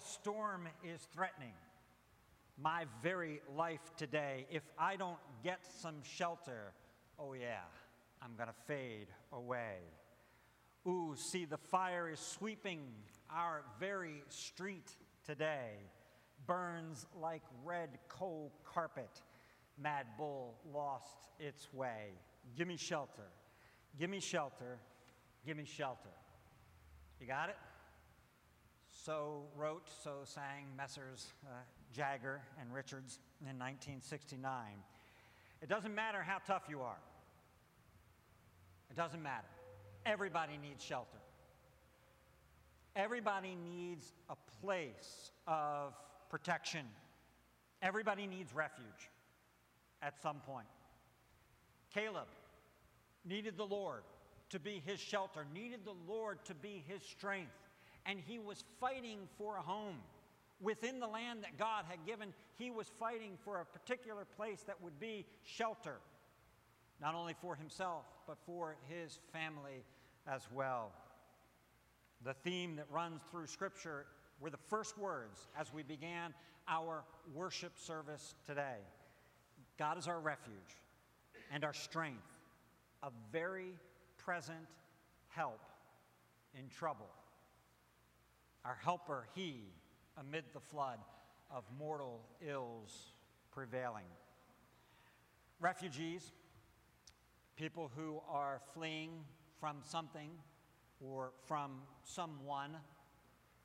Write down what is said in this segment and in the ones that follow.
a storm is threatening my very life today. If I don't get some shelter, oh yeah, I'm going to fade away. Ooh, see, the fire is sweeping our very street today. Burns like red coal carpet. Mad Bull lost its way. Give me shelter. Give me shelter. Give me shelter. You got it? So wrote, so sang Messrs. Uh, Jagger and Richards in 1969. It doesn't matter how tough you are. It doesn't matter. Everybody needs shelter. Everybody needs a place of protection. Everybody needs refuge at some point. Caleb needed the Lord to be his shelter, needed the Lord to be his strength, and he was fighting for a home. Within the land that God had given, he was fighting for a particular place that would be shelter, not only for himself, but for his family as well. The theme that runs through Scripture were the first words as we began our worship service today God is our refuge and our strength, a very present help in trouble. Our helper, He, amid the flood of mortal ills prevailing. Refugees, people who are fleeing from something or from someone,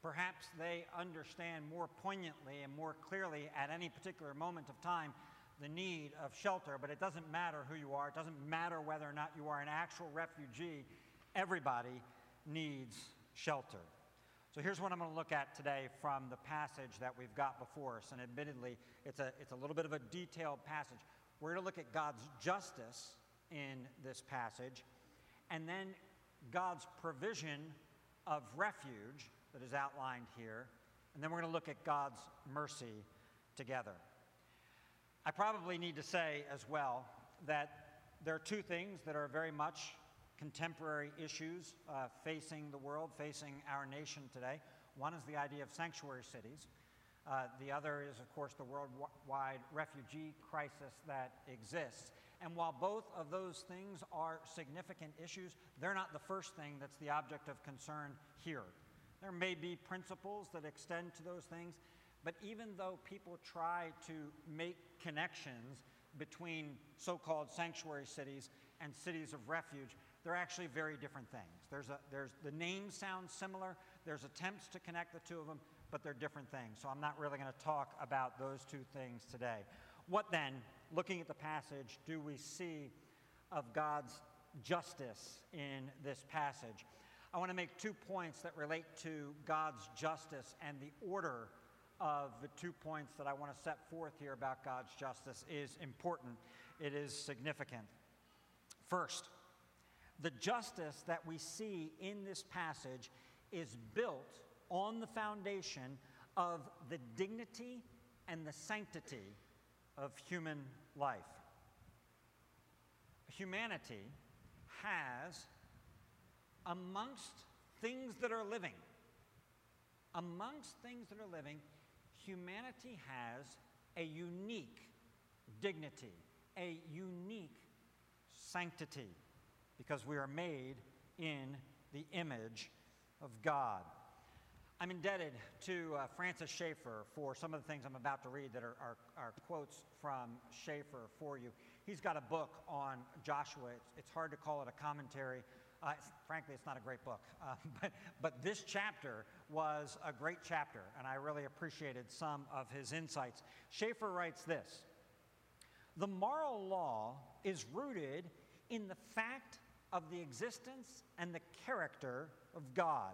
perhaps they understand more poignantly and more clearly at any particular moment of time the need of shelter, but it doesn't matter who you are, it doesn't matter whether or not you are an actual refugee, everybody needs shelter. So here's what I'm going to look at today from the passage that we've got before us. And admittedly, it's a, it's a little bit of a detailed passage. We're going to look at God's justice in this passage, and then God's provision of refuge that is outlined here. And then we're going to look at God's mercy together. I probably need to say as well that there are two things that are very much contemporary issues uh, facing the world, facing our nation today. One is the idea of sanctuary cities. Uh, the other is, of course, the worldwide refugee crisis that exists. And while both of those things are significant issues, they're not the first thing that's the object of concern here. There may be principles that extend to those things, but even though people try to make connections between so called sanctuary cities and cities of refuge, they're actually very different things. There's a, there's, the names sound similar, there's attempts to connect the two of them, but they're different things. So I'm not really going to talk about those two things today. What then, looking at the passage, do we see of God's justice in this passage? I want to make two points that relate to God's justice and the order of the two points that I want to set forth here about God's justice is important. It is significant. First, the justice that we see in this passage is built on the foundation of the dignity and the sanctity of human life. Humanity has, amongst things that are living, amongst things that are living, humanity has a unique dignity, a unique sanctity because we are made in the image of God. I'm indebted to uh, Francis Schaeffer for some of the things I'm about to read that are, are, are, quotes from Schaeffer for you. He's got a book on Joshua. It's, it's hard to call it a commentary. Uh, it's, frankly, it's not a great book. Uh, but, but this chapter was a great chapter, and I really appreciated some of his insights. Schaeffer writes this The moral law is rooted in the fact of the existence and the character of God.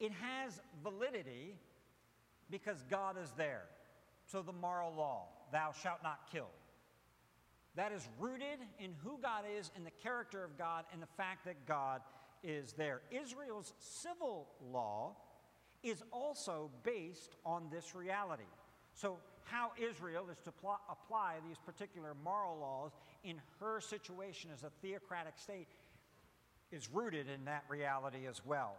It has validity because God is there. So the moral law, thou shalt not kill. That is rooted in who God is, in the character of God, and the fact that God is there. Israel's civil law is also based on this reality. So, how Israel is to pl- apply these particular moral laws in her situation as a theocratic state is rooted in that reality as well.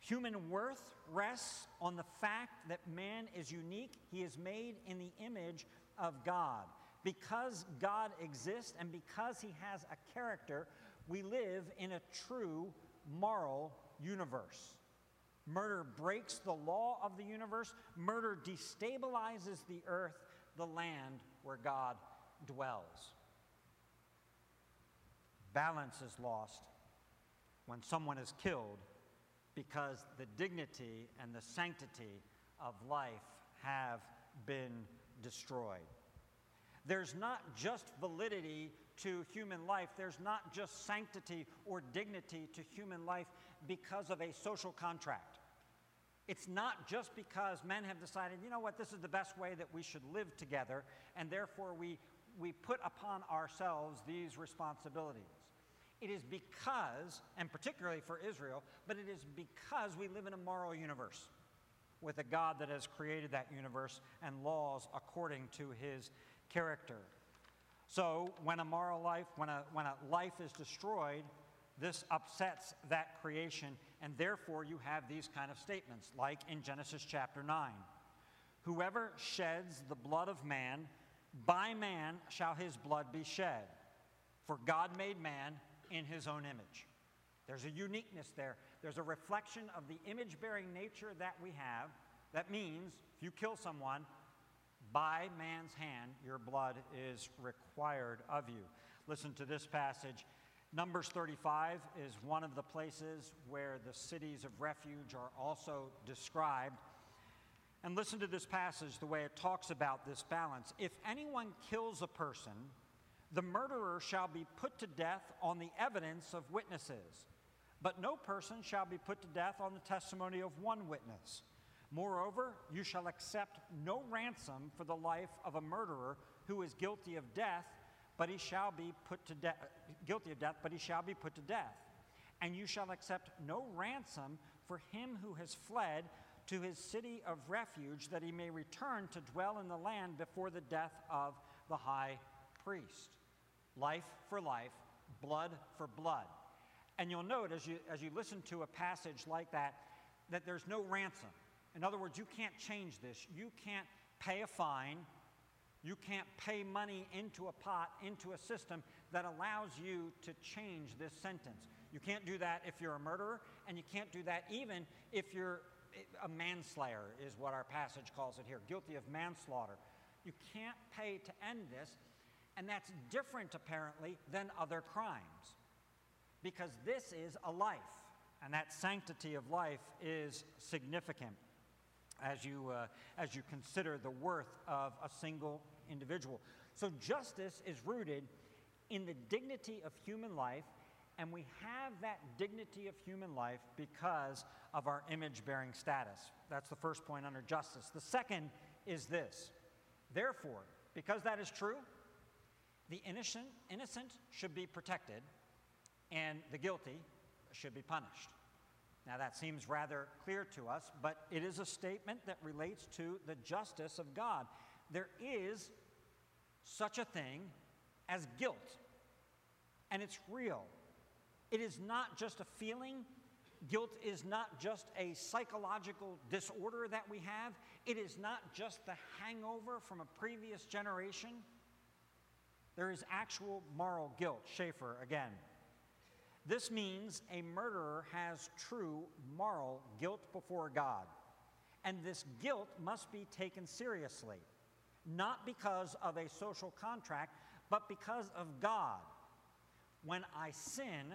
Human worth rests on the fact that man is unique. He is made in the image of God. Because God exists and because he has a character, we live in a true moral universe. Murder breaks the law of the universe. Murder destabilizes the earth, the land where God dwells. Balance is lost when someone is killed because the dignity and the sanctity of life have been destroyed. There's not just validity to human life, there's not just sanctity or dignity to human life because of a social contract. It's not just because men have decided, you know what, this is the best way that we should live together, and therefore we, we put upon ourselves these responsibilities. It is because, and particularly for Israel, but it is because we live in a moral universe with a God that has created that universe and laws according to his character. So when a moral life, when a, when a life is destroyed, this upsets that creation, and therefore you have these kind of statements, like in Genesis chapter 9. Whoever sheds the blood of man, by man shall his blood be shed. For God made man in his own image. There's a uniqueness there. There's a reflection of the image bearing nature that we have. That means if you kill someone, by man's hand, your blood is required of you. Listen to this passage. Numbers 35 is one of the places where the cities of refuge are also described. And listen to this passage, the way it talks about this balance. If anyone kills a person, the murderer shall be put to death on the evidence of witnesses, but no person shall be put to death on the testimony of one witness. Moreover, you shall accept no ransom for the life of a murderer who is guilty of death, but he shall be put to death guilty of death, but he shall be put to death. And you shall accept no ransom for him who has fled to his city of refuge, that he may return to dwell in the land before the death of the high priest life for life, blood for blood. And you'll note as you, as you listen to a passage like that, that there's no ransom. In other words, you can't change this. You can't pay a fine. You can't pay money into a pot, into a system that allows you to change this sentence. You can't do that if you're a murderer, and you can't do that even if you're a manslayer, is what our passage calls it here, guilty of manslaughter. You can't pay to end this and that's different, apparently, than other crimes. Because this is a life, and that sanctity of life is significant as you, uh, as you consider the worth of a single individual. So, justice is rooted in the dignity of human life, and we have that dignity of human life because of our image bearing status. That's the first point under justice. The second is this. Therefore, because that is true, the innocent, innocent should be protected, and the guilty should be punished. Now, that seems rather clear to us, but it is a statement that relates to the justice of God. There is such a thing as guilt, and it's real. It is not just a feeling. Guilt is not just a psychological disorder that we have. It is not just the hangover from a previous generation. There is actual moral guilt. Schaeffer again. This means a murderer has true moral guilt before God. And this guilt must be taken seriously, not because of a social contract, but because of God. When I sin,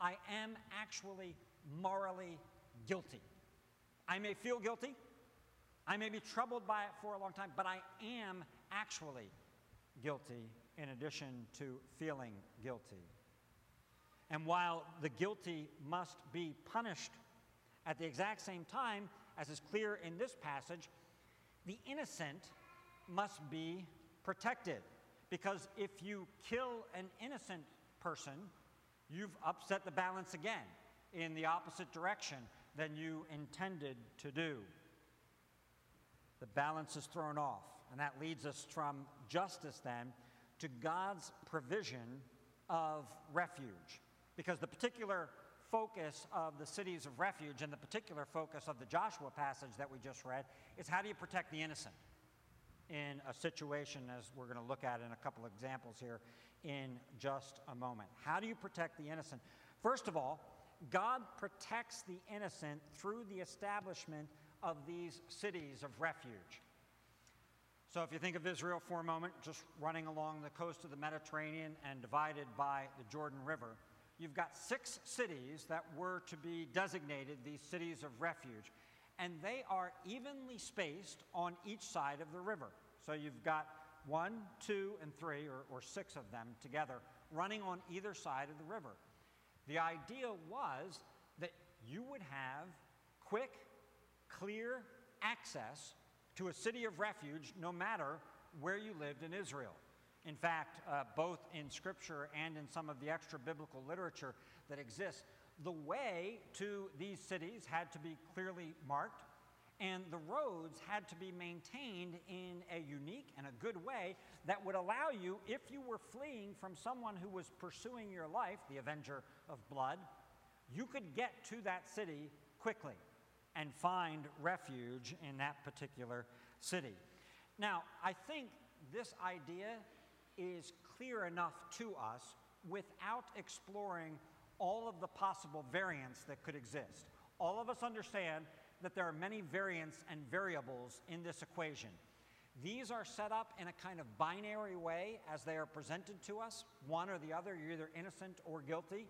I am actually morally guilty. I may feel guilty, I may be troubled by it for a long time, but I am actually guilty in addition to feeling guilty. And while the guilty must be punished at the exact same time, as is clear in this passage, the innocent must be protected. Because if you kill an innocent person, you've upset the balance again in the opposite direction than you intended to do. The balance is thrown off. And that leads us from justice then to God's provision of refuge. Because the particular focus of the cities of refuge and the particular focus of the Joshua passage that we just read is how do you protect the innocent in a situation as we're going to look at in a couple of examples here in just a moment. How do you protect the innocent? First of all, God protects the innocent through the establishment of these cities of refuge. So, if you think of Israel for a moment, just running along the coast of the Mediterranean and divided by the Jordan River, you've got six cities that were to be designated these cities of refuge. And they are evenly spaced on each side of the river. So, you've got one, two, and three, or, or six of them together, running on either side of the river. The idea was that you would have quick, clear access to a city of refuge no matter where you lived in Israel. In fact, uh, both in Scripture and in some of the extra biblical literature that exists, the way to these cities had to be clearly marked, and the roads had to be maintained in a unique and a good way that would allow you, if you were fleeing from someone who was pursuing your life, the avenger of blood, you could get to that city quickly and find refuge in that particular city. Now, I think this idea is clear enough to us without exploring all of the possible variants that could exist. All of us understand that there are many variants and variables in this equation. These are set up in a kind of binary way as they are presented to us, one or the other. You're either innocent or guilty.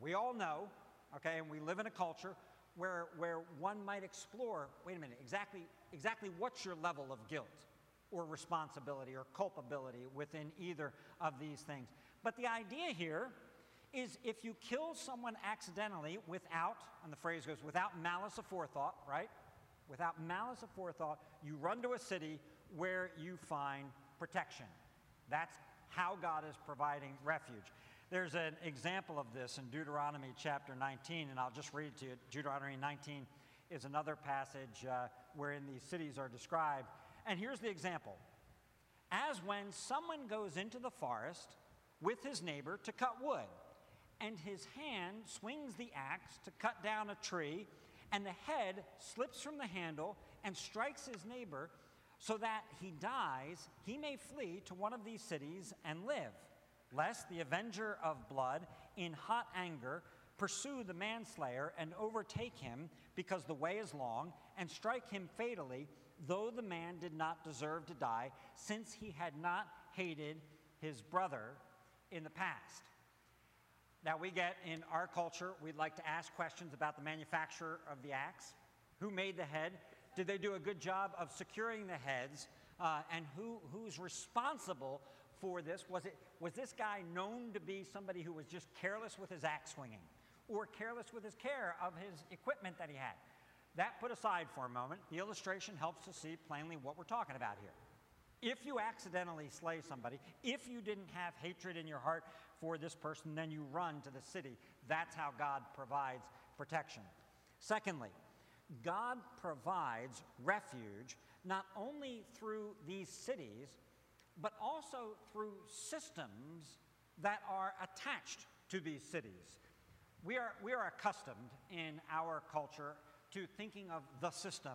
We all know, okay, and we live in a culture where, where one might explore wait a minute, exactly, exactly what's your level of guilt or responsibility or culpability within either of these things. But the idea here is if you kill someone accidentally without, and the phrase goes, without malice aforethought, right? Without malice aforethought, you run to a city where you find protection. That's how God is providing refuge. There's an example of this in Deuteronomy chapter 19, and I'll just read it to you. Deuteronomy 19 is another passage uh, wherein these cities are described. And here's the example As when someone goes into the forest with his neighbor to cut wood, and his hand swings the axe to cut down a tree, and the head slips from the handle and strikes his neighbor so that he dies, he may flee to one of these cities and live lest the avenger of blood, in hot anger, pursue the manslayer and overtake him because the way is long, and strike him fatally, though the man did not deserve to die, since he had not hated his brother in the past. Now, we get in our culture, we'd like to ask questions about the manufacturer of the axe. Who made the head? Did they do a good job of securing the heads? Uh, and who, who's responsible for this? Was, it, was this guy known to be somebody who was just careless with his axe swinging or careless with his care of his equipment that he had? That put aside for a moment, the illustration helps to see plainly what we're talking about here. If you accidentally slay somebody, if you didn't have hatred in your heart for this person, then you run to the city. That's how God provides protection. Secondly, God provides refuge not only through these cities, but also through systems that are attached to these cities. We are, we are accustomed in our culture to thinking of the system,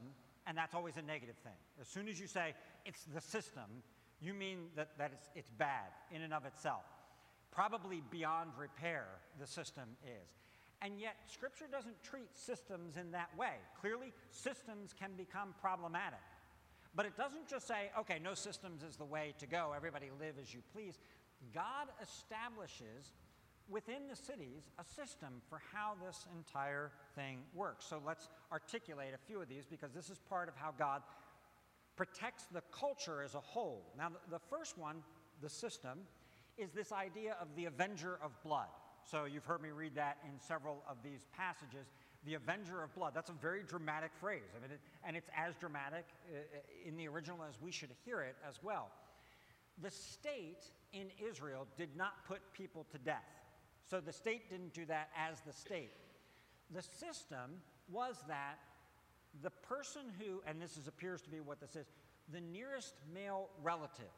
and that's always a negative thing. As soon as you say it's the system, you mean that, that it's, it's bad in and of itself. Probably beyond repair, the system is. And yet, Scripture doesn't treat systems in that way. Clearly, systems can become problematic. But it doesn't just say, okay, no systems is the way to go, everybody live as you please. God establishes within the cities a system for how this entire thing works. So let's articulate a few of these because this is part of how God protects the culture as a whole. Now, the first one, the system, is this idea of the avenger of blood. So you've heard me read that in several of these passages the avenger of blood. That's a very dramatic phrase. I mean, it, and it's as dramatic uh, uh, in the original as we should hear it as well. The state in Israel did not put people to death. So the state didn't do that as the state. The system was that the person who, and this is, appears to be what this is, the nearest male relative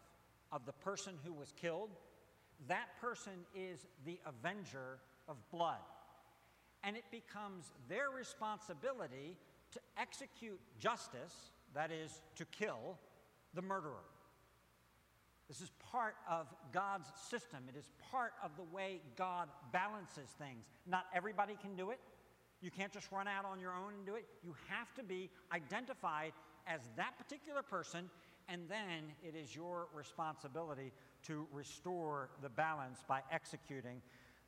of the person who was killed, that person is the avenger of blood. and it becomes their responsibility to execute justice, that is, to kill the murderer. This is part of God's system. It is part of the way God balances things. Not everybody can do it. You can't just run out on your own and do it. You have to be identified as that particular person, and then it is your responsibility to restore the balance by executing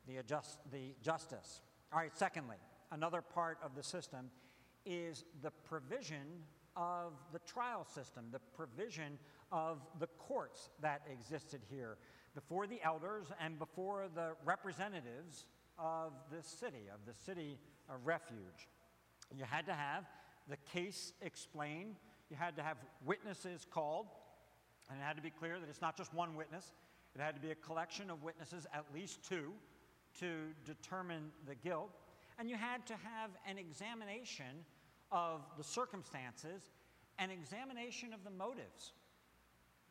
the, adjust, the justice. All right, secondly, another part of the system is the provision of the trial system, the provision of the courts that existed here before the elders and before the representatives of the city, of the city of refuge. You had to have the case explained, you had to have witnesses called, and it had to be clear that it's not just one witness, it had to be a collection of witnesses, at least two, to determine the guilt. And you had to have an examination of the circumstances, an examination of the motives.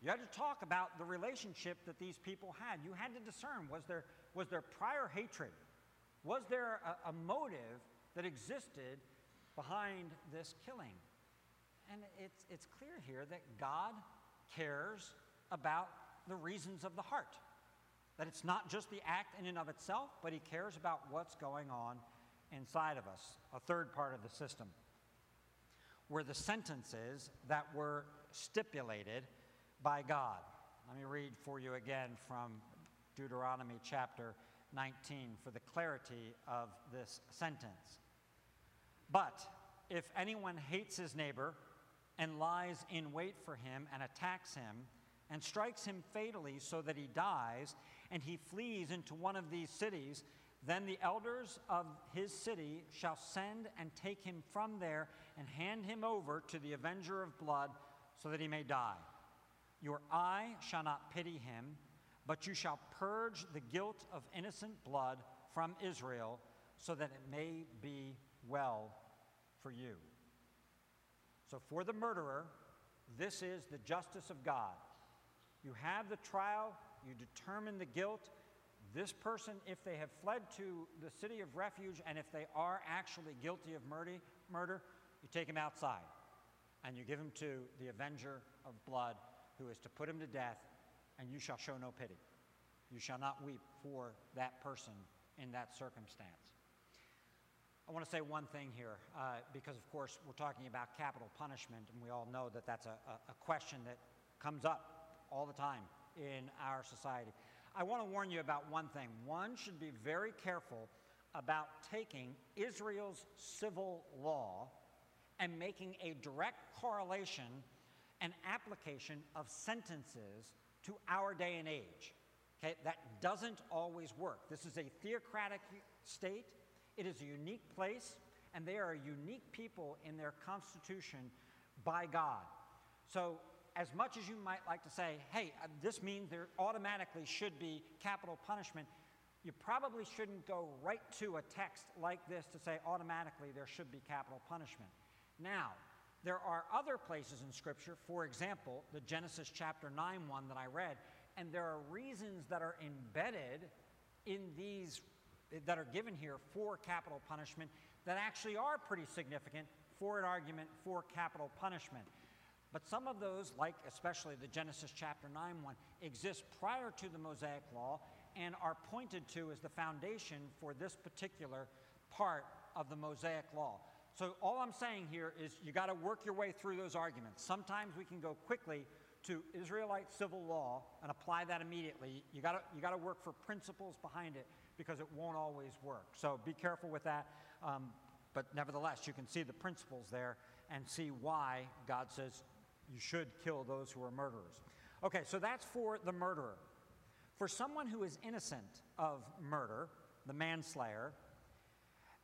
You had to talk about the relationship that these people had. You had to discern was there, was there prior hatred? Was there a, a motive that existed behind this killing? And it's, it's clear here that God cares about the reasons of the heart. That it's not just the act in and of itself, but He cares about what's going on inside of us. A third part of the system were the sentences that were stipulated by God. Let me read for you again from Deuteronomy chapter 19 for the clarity of this sentence. But if anyone hates his neighbor and lies in wait for him and attacks him and strikes him fatally so that he dies, and he flees into one of these cities, then the elders of his city shall send and take him from there and hand him over to the avenger of blood so that he may die. Your eye shall not pity him, but you shall purge the guilt of innocent blood from Israel so that it may be well for you. So, for the murderer, this is the justice of God. You have the trial, you determine the guilt. This person, if they have fled to the city of refuge and if they are actually guilty of murder, murder you take him outside and you give him to the avenger of blood who is to put him to death, and you shall show no pity. You shall not weep for that person in that circumstance. I want to say one thing here, uh, because of course we're talking about capital punishment, and we all know that that's a, a, a question that comes up all the time in our society. I want to warn you about one thing. One should be very careful about taking Israel's civil law and making a direct correlation and application of sentences to our day and age. Okay, that doesn't always work. This is a theocratic state, it is a unique place, and they are a unique people in their constitution by God. So, as much as you might like to say, hey, uh, this means there automatically should be capital punishment, you probably shouldn't go right to a text like this to say automatically there should be capital punishment. Now, there are other places in Scripture, for example, the Genesis chapter 9 one that I read, and there are reasons that are embedded in these that are given here for capital punishment that actually are pretty significant for an argument for capital punishment. But some of those, like especially the Genesis chapter 9 one, exist prior to the Mosaic Law and are pointed to as the foundation for this particular part of the Mosaic Law. So, all I'm saying here is you got to work your way through those arguments. Sometimes we can go quickly to Israelite civil law and apply that immediately. You got to you got to work for principles behind it because it won't always work. So, be careful with that. Um, but nevertheless, you can see the principles there and see why God says you should kill those who are murderers. Okay, so that's for the murderer. For someone who is innocent of murder, the manslayer,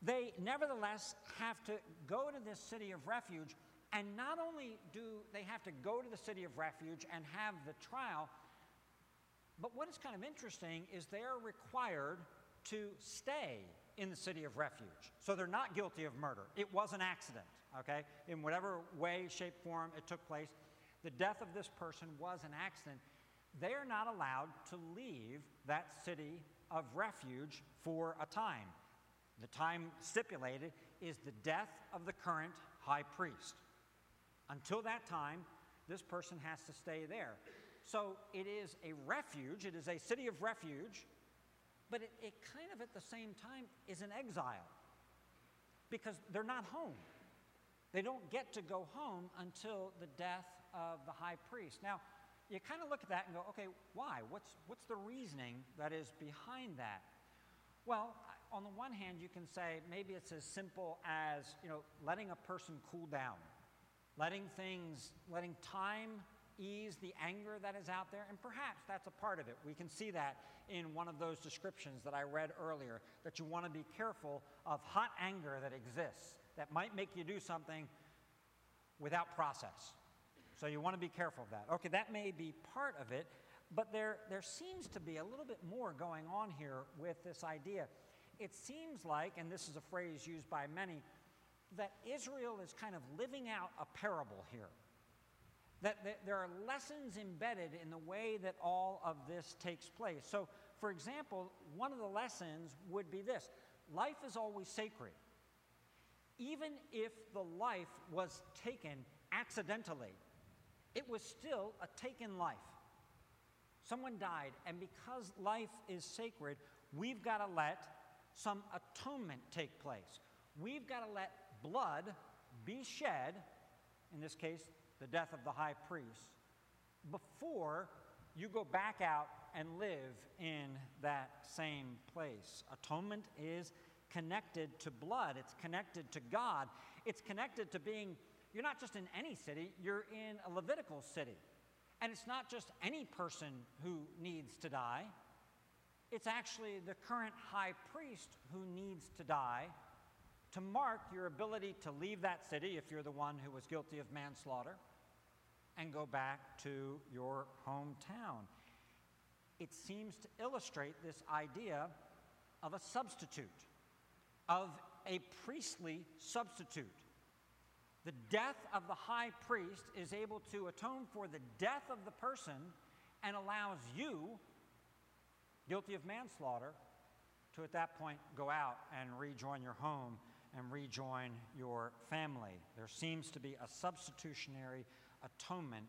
they nevertheless have to go to this city of refuge, and not only do they have to go to the city of refuge and have the trial, but what is kind of interesting is they are required to stay in the city of refuge. So they're not guilty of murder. It was an accident, okay? In whatever way, shape, form it took place, the death of this person was an accident. They are not allowed to leave that city of refuge for a time. The time stipulated is the death of the current high priest. Until that time, this person has to stay there. So it is a refuge, it is a city of refuge, but it, it kind of at the same time is an exile because they're not home. They don't get to go home until the death of the high priest. Now, you kind of look at that and go, okay, why? What's, what's the reasoning that is behind that? Well, on the one hand, you can say maybe it's as simple as, you know, letting a person cool down, letting things, letting time ease the anger that is out there, and perhaps that's a part of it. We can see that in one of those descriptions that I read earlier, that you want to be careful of hot anger that exists that might make you do something without process. So you want to be careful of that. Okay, that may be part of it, but there, there seems to be a little bit more going on here with this idea. It seems like, and this is a phrase used by many, that Israel is kind of living out a parable here. That, there are lessons embedded in the way that all of this takes place. So, for example, one of the lessons would be this life is always sacred. Even if the life was taken accidentally, it was still a taken life. Someone died, and because life is sacred, we've got to let some atonement take place. We've got to let blood be shed, in this case, the death of the high priest, before you go back out and live in that same place. Atonement is connected to blood, it's connected to God, it's connected to being you're not just in any city, you're in a Levitical city. And it's not just any person who needs to die, it's actually the current high priest who needs to die to mark your ability to leave that city if you're the one who was guilty of manslaughter and go back to your hometown. It seems to illustrate this idea of a substitute, of a priestly substitute. The death of the high priest is able to atone for the death of the person and allows you, guilty of manslaughter, to at that point go out and rejoin your home and rejoin your family. There seems to be a substitutionary atonement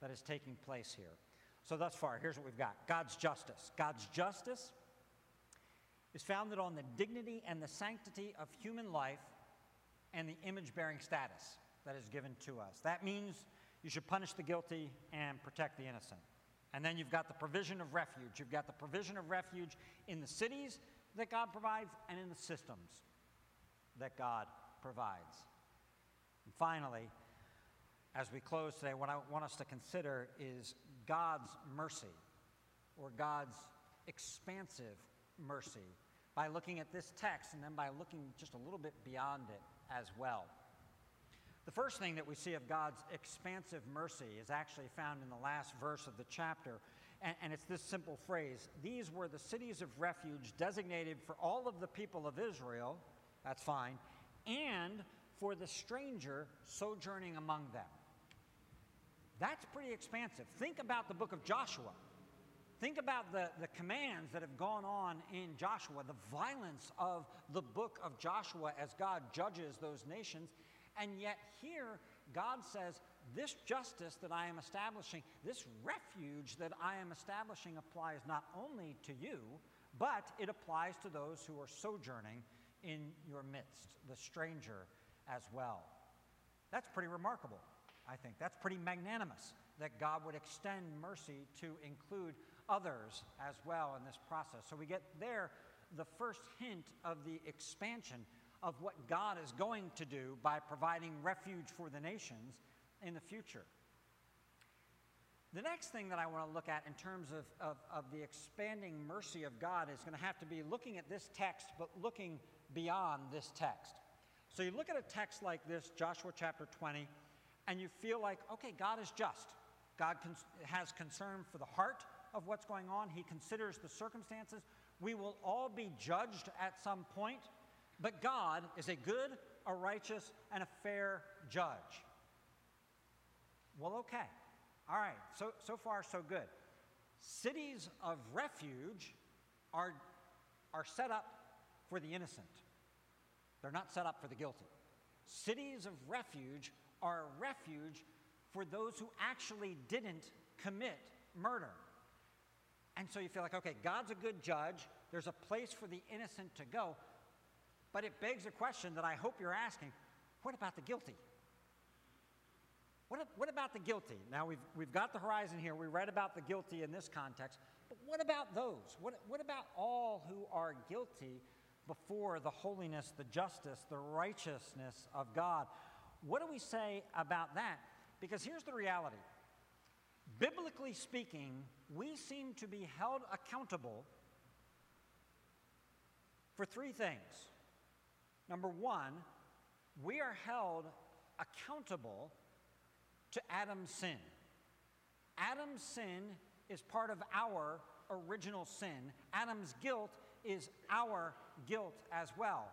that is taking place here. So, thus far, here's what we've got God's justice. God's justice is founded on the dignity and the sanctity of human life and the image bearing status that is given to us. That means you should punish the guilty and protect the innocent. And then you've got the provision of refuge. You've got the provision of refuge in the cities that God provides and in the systems that God provides. And finally, as we close today, what I want us to consider is God's mercy or God's expansive mercy by looking at this text and then by looking just a little bit beyond it as well. The first thing that we see of God's expansive mercy is actually found in the last verse of the chapter, and, and, it's this simple phrase These were the cities of refuge designated for all of the people of Israel, that's fine, and for the stranger sojourning among them. That's pretty expansive. Think about the book of Joshua. Think about the, the commands that have gone on in Joshua, the violence of the book of Joshua as God judges those nations. And yet, here, God says, This justice that I am establishing, this refuge that I am establishing applies not only to you, but it applies to those who are sojourning in your midst, the stranger as well. That's pretty remarkable, I think. That's pretty magnanimous that God would extend mercy to include others as well in this process. So we get there the first hint of the expansion of what God is going to do by providing refuge for the nations in the future. The next thing that I want to look at in terms of, of, of the expanding mercy of God is going to have to be looking at this text, but looking beyond this text. So you look at a text like this, Joshua chapter 20, and you feel like, okay, God is just. God has concern for the heart of what's going on, He considers the circumstances. We will all be judged at some point, but God is a good, a righteous, and a fair judge. Well, okay. All right, so, so far, so good. Cities of refuge are, are set up for the innocent. they're not set up for the guilty. Cities of refuge are a refuge for those who actually didn't commit murder. And so you feel like, okay, God's a good judge. There's a place for the innocent to go. But it begs a question that I hope you're asking what about the guilty? What, what about the guilty? Now, we've, we've got the horizon here. We read about the guilty in this context. But what about those? What, what about all who are guilty before the holiness, the justice, the righteousness of God? What do we say about that? Because here's the reality biblically speaking, we seem to be held accountable for three things. Number one, we are held accountable to Adam's sin. Adam's sin is part of our original sin. Adam's guilt is our guilt as well.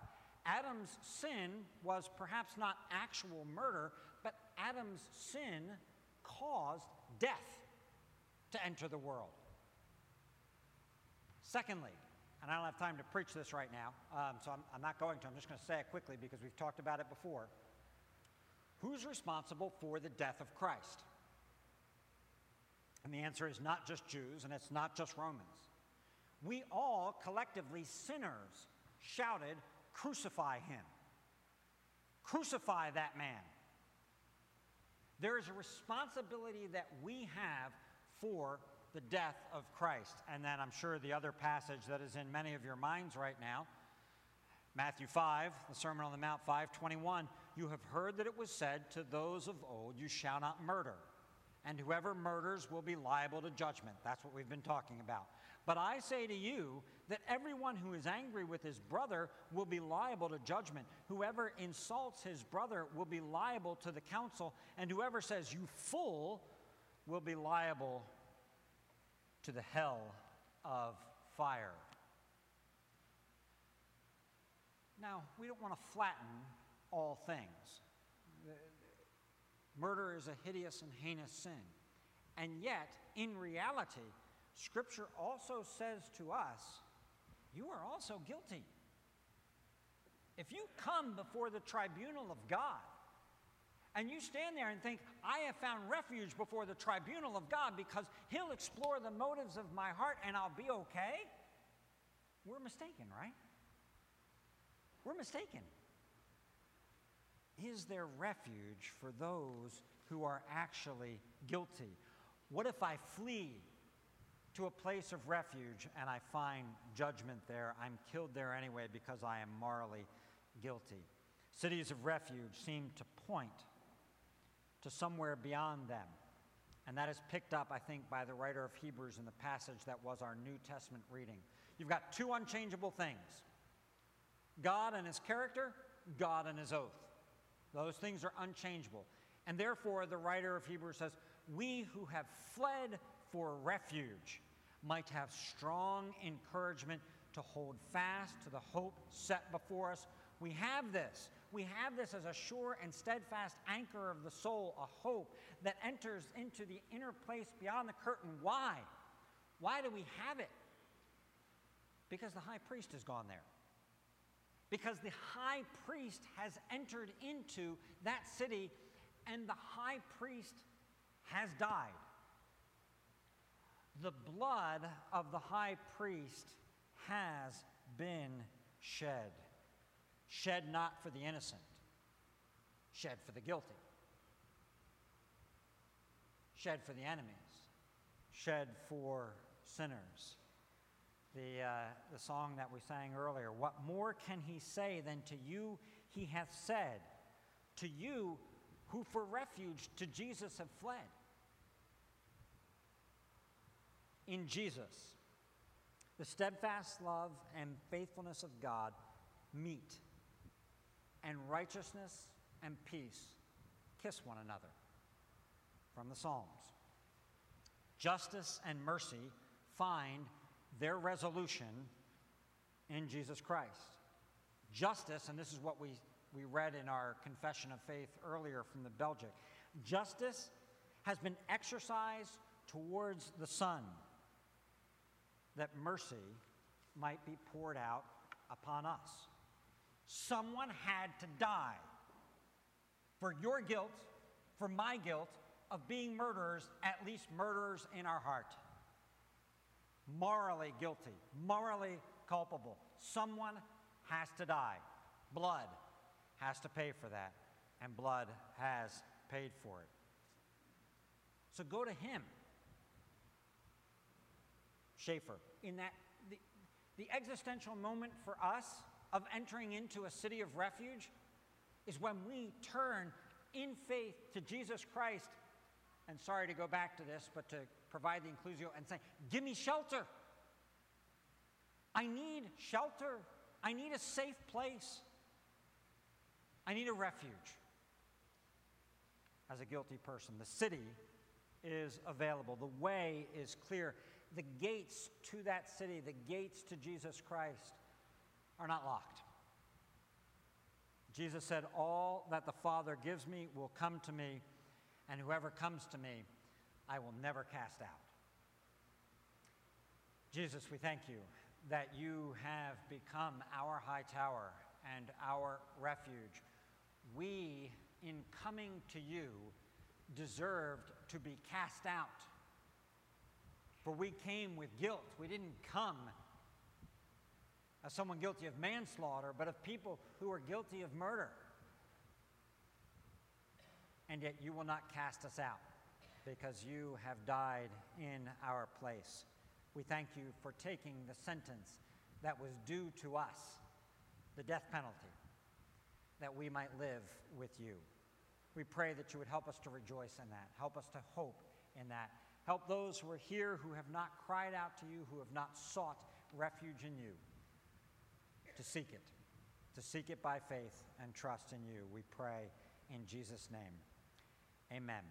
Adam's sin was perhaps not actual murder, but Adam's sin caused death to enter the world. Secondly, and I don't have time to preach this right now, um, so I'm, I'm not going to. I'm just going to say it quickly because we've talked about it before. Who's responsible for the death of Christ? And the answer is not just Jews and it's not just Romans. We all collectively, sinners, shouted, Crucify him! Crucify that man! There is a responsibility that we have for the death of Christ. And then I'm sure the other passage that is in many of your minds right now, Matthew 5, the Sermon on the Mount 521, you have heard that it was said to those of old, You shall not murder, and whoever murders will be liable to judgment. That's what we've been talking about. But I say to you that everyone who is angry with his brother will be liable to judgment. Whoever insults his brother will be liable to the council, and whoever says, You fool, will be liable to the hell of fire. Now, we don't want to flatten all things. Murder is a hideous and heinous sin. And yet, in reality, Scripture also says to us, you are also guilty. If you come before the tribunal of God, and you stand there and think, I have found refuge before the tribunal of God because He'll explore the motives of my heart and I'll be okay, we're mistaken, right? We're mistaken. Is there refuge for those who are actually guilty? What if I flee to a place of refuge and I find judgment there? I'm killed there anyway because I am morally guilty. Cities of refuge seem to point to somewhere beyond them. And that is picked up, I think, by the writer of Hebrews in the passage that was our New Testament reading. You've got two unchangeable things God and his character, God and his oath. Those things are unchangeable. And therefore, the writer of Hebrews says, We who have fled for refuge might have strong encouragement to hold fast to the hope set before us. We have this. We have this as a sure and steadfast anchor of the soul, a hope that enters into the inner place beyond the curtain. Why? Why do we have it? Because the high priest has gone there. Because the high priest has entered into that city and the high priest has died. The blood of the high priest has been shed. Shed not for the innocent, shed for the guilty, shed for the enemies, shed for sinners. The, uh, the song that we sang earlier, what more can he say than to you he hath said, to you who for refuge to Jesus have fled? In Jesus, the steadfast love and faithfulness of God meet and righteousness and peace kiss one another. From the Psalms. Justice and mercy find their resolution in Jesus Christ. Justice, and this is what we, we read in our confession of faith earlier from the Belgic, justice has been exercised towards the Son, that mercy might be poured out upon us. Someone had to die for your guilt, for my guilt of being murderers, at least murderers in our heart. Morally guilty, morally culpable. Someone has to die. Blood has to pay for that, and blood has paid for it. So go to him. Schaeffer, in that the, the existential moment for us of entering into a city of refuge is when we turn in faith to Jesus Christ. And sorry to go back to this, but to provide the inclusio and say, Give me shelter. I need shelter. I need a safe place. I need a refuge. As a guilty person, the city is available, the way is clear. The gates to that city, the gates to Jesus Christ, are not locked. Jesus said, All that the Father gives me will come to me, and whoever comes to me, I will never cast out. Jesus, we thank you that you have become our high tower and our refuge. We, in coming to you, deserved to be cast out. For we came with guilt. We didn't come as someone guilty of manslaughter, but of people who are guilty of murder. And yet you will not cast us out because you have died in our place. We thank you for taking the sentence that was due to us, the death penalty, that we might live with you. We pray that you would help us to rejoice in that, help us to hope in that. Help those who are here who have not cried out to you, who have not sought refuge in you to seek it, to seek it by faith and trust in you. We pray in Jesus' name. Amen.